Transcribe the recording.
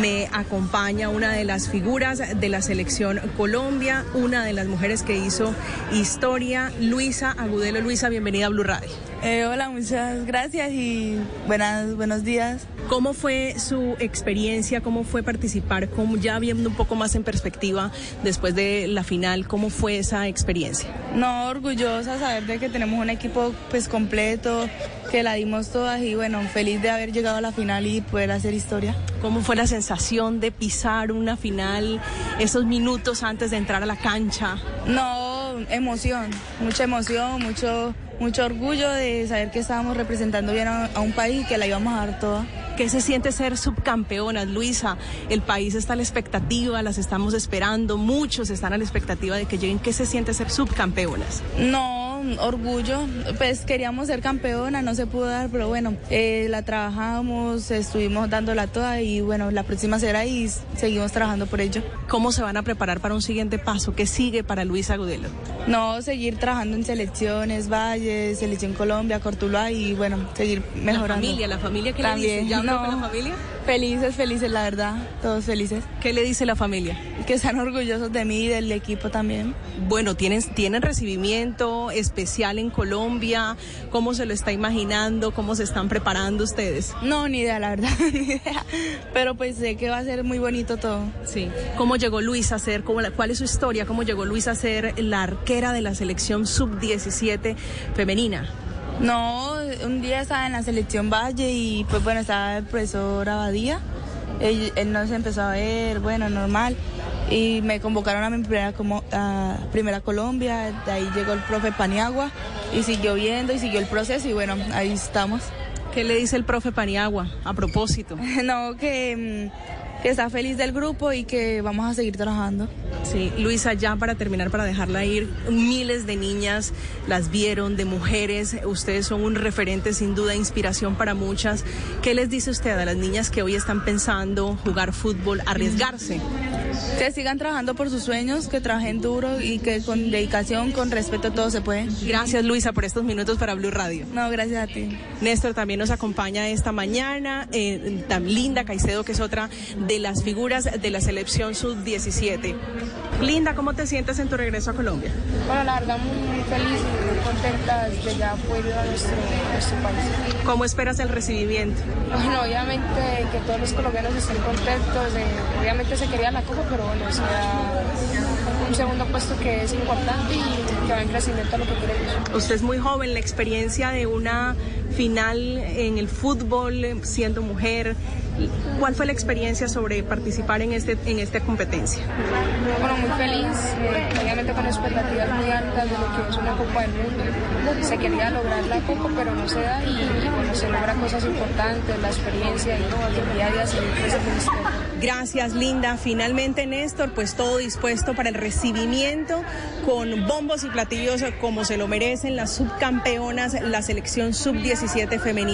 Me acompaña una de las figuras de la selección Colombia, una de las mujeres que hizo historia, Luisa Agudelo. Luisa, bienvenida a Blue Radio. Eh, hola, muchas gracias y buenas, buenos días. ¿Cómo fue su experiencia? ¿Cómo fue participar? ¿Cómo, ya viendo un poco más en perspectiva después de la final, ¿cómo fue esa experiencia? No, orgullosa saber de que tenemos un equipo pues completo, que la dimos todas y bueno, feliz de haber llegado a la final y poder hacer historia. ¿Cómo fue la sensación de pisar una final, esos minutos antes de entrar a la cancha? No, emoción, mucha emoción, mucho, mucho orgullo de saber que estábamos representando bien a, a un país y que la íbamos a dar toda. ¿Qué se siente ser subcampeonas, Luisa? El país está a la expectativa, las estamos esperando, muchos están a la expectativa de que lleguen. ¿Qué se siente ser subcampeonas? No, orgullo. Pues queríamos ser campeona, no se pudo dar, pero bueno, eh, la trabajamos, estuvimos dándola toda y bueno, la próxima será y seguimos trabajando por ello. ¿Cómo se van a preparar para un siguiente paso? ¿Qué sigue para Luisa Agudelo? No, seguir trabajando en selecciones, Valle, Selección Colombia, Cortuluá y bueno, seguir mejorando. La familia, la familia que le dice, ¿ya no. con la familia? Felices, felices, la verdad, todos felices. ¿Qué le dice la familia? Que están orgullosos de mí y del equipo también. Bueno, tienen, tienen recibimiento especial en Colombia. ¿Cómo se lo está imaginando? ¿Cómo se están preparando ustedes? No, ni idea, la verdad, ni idea. Pero pues sé que va a ser muy bonito todo. Sí. ¿Cómo llegó Luisa a ser? Cómo la- ¿Cuál es su historia? ¿Cómo llegó Luisa a ser la arquera de la selección sub-17 femenina? No, un día estaba en la selección Valle y pues bueno, estaba el profesor Abadía. Él, él nos empezó a ver, bueno, normal. Y me convocaron a mi primera, como, a primera Colombia, de ahí llegó el profe Paniagua y siguió viendo y siguió el proceso y bueno, ahí estamos. ¿Qué le dice el profe Paniagua a propósito? No, que, mm, que está feliz del grupo y que vamos a seguir trabajando. Sí, Luisa, ya para terminar, para dejarla ir, miles de niñas las vieron, de mujeres, ustedes son un referente sin duda, inspiración para muchas. ¿Qué les dice usted a las niñas que hoy están pensando jugar fútbol, arriesgarse? Que sigan trabajando por sus sueños, que trabajen duro y que con dedicación, con respeto todo se puede. Gracias Luisa por estos minutos para Blue Radio. No, gracias a ti. Néstor también nos acompaña esta mañana, eh, tan Linda Caicedo, que es otra de las figuras de la selección sub-17. Linda, ¿cómo te sientes en tu regreso a Colombia? Bueno, la verdad muy feliz y muy contenta de ya poder ir a nuestro, a nuestro país. ¿Cómo esperas el recibimiento? Bueno, obviamente que todos los colombianos estén contentos, de- obviamente se quería la copa, pero bueno, será un segundo puesto que es importante y que va en crecimiento a lo que queremos. Usted es muy joven, la experiencia de una final en el fútbol eh, siendo mujer. ¿Cuál fue la experiencia sobre participar en, este, en esta competencia? Bueno, muy feliz, eh, obviamente con expectativas muy altas de lo que es una Copa del Mundo. Se quería lograr la Copa, pero no se da y, y bueno, se logra cosas importantes, la experiencia y el día a. Gracias, Linda. Finalmente, Néstor, pues todo dispuesto para el recibimiento con bombos y platillos como se lo merecen las subcampeonas, la selección sub-17 femenina.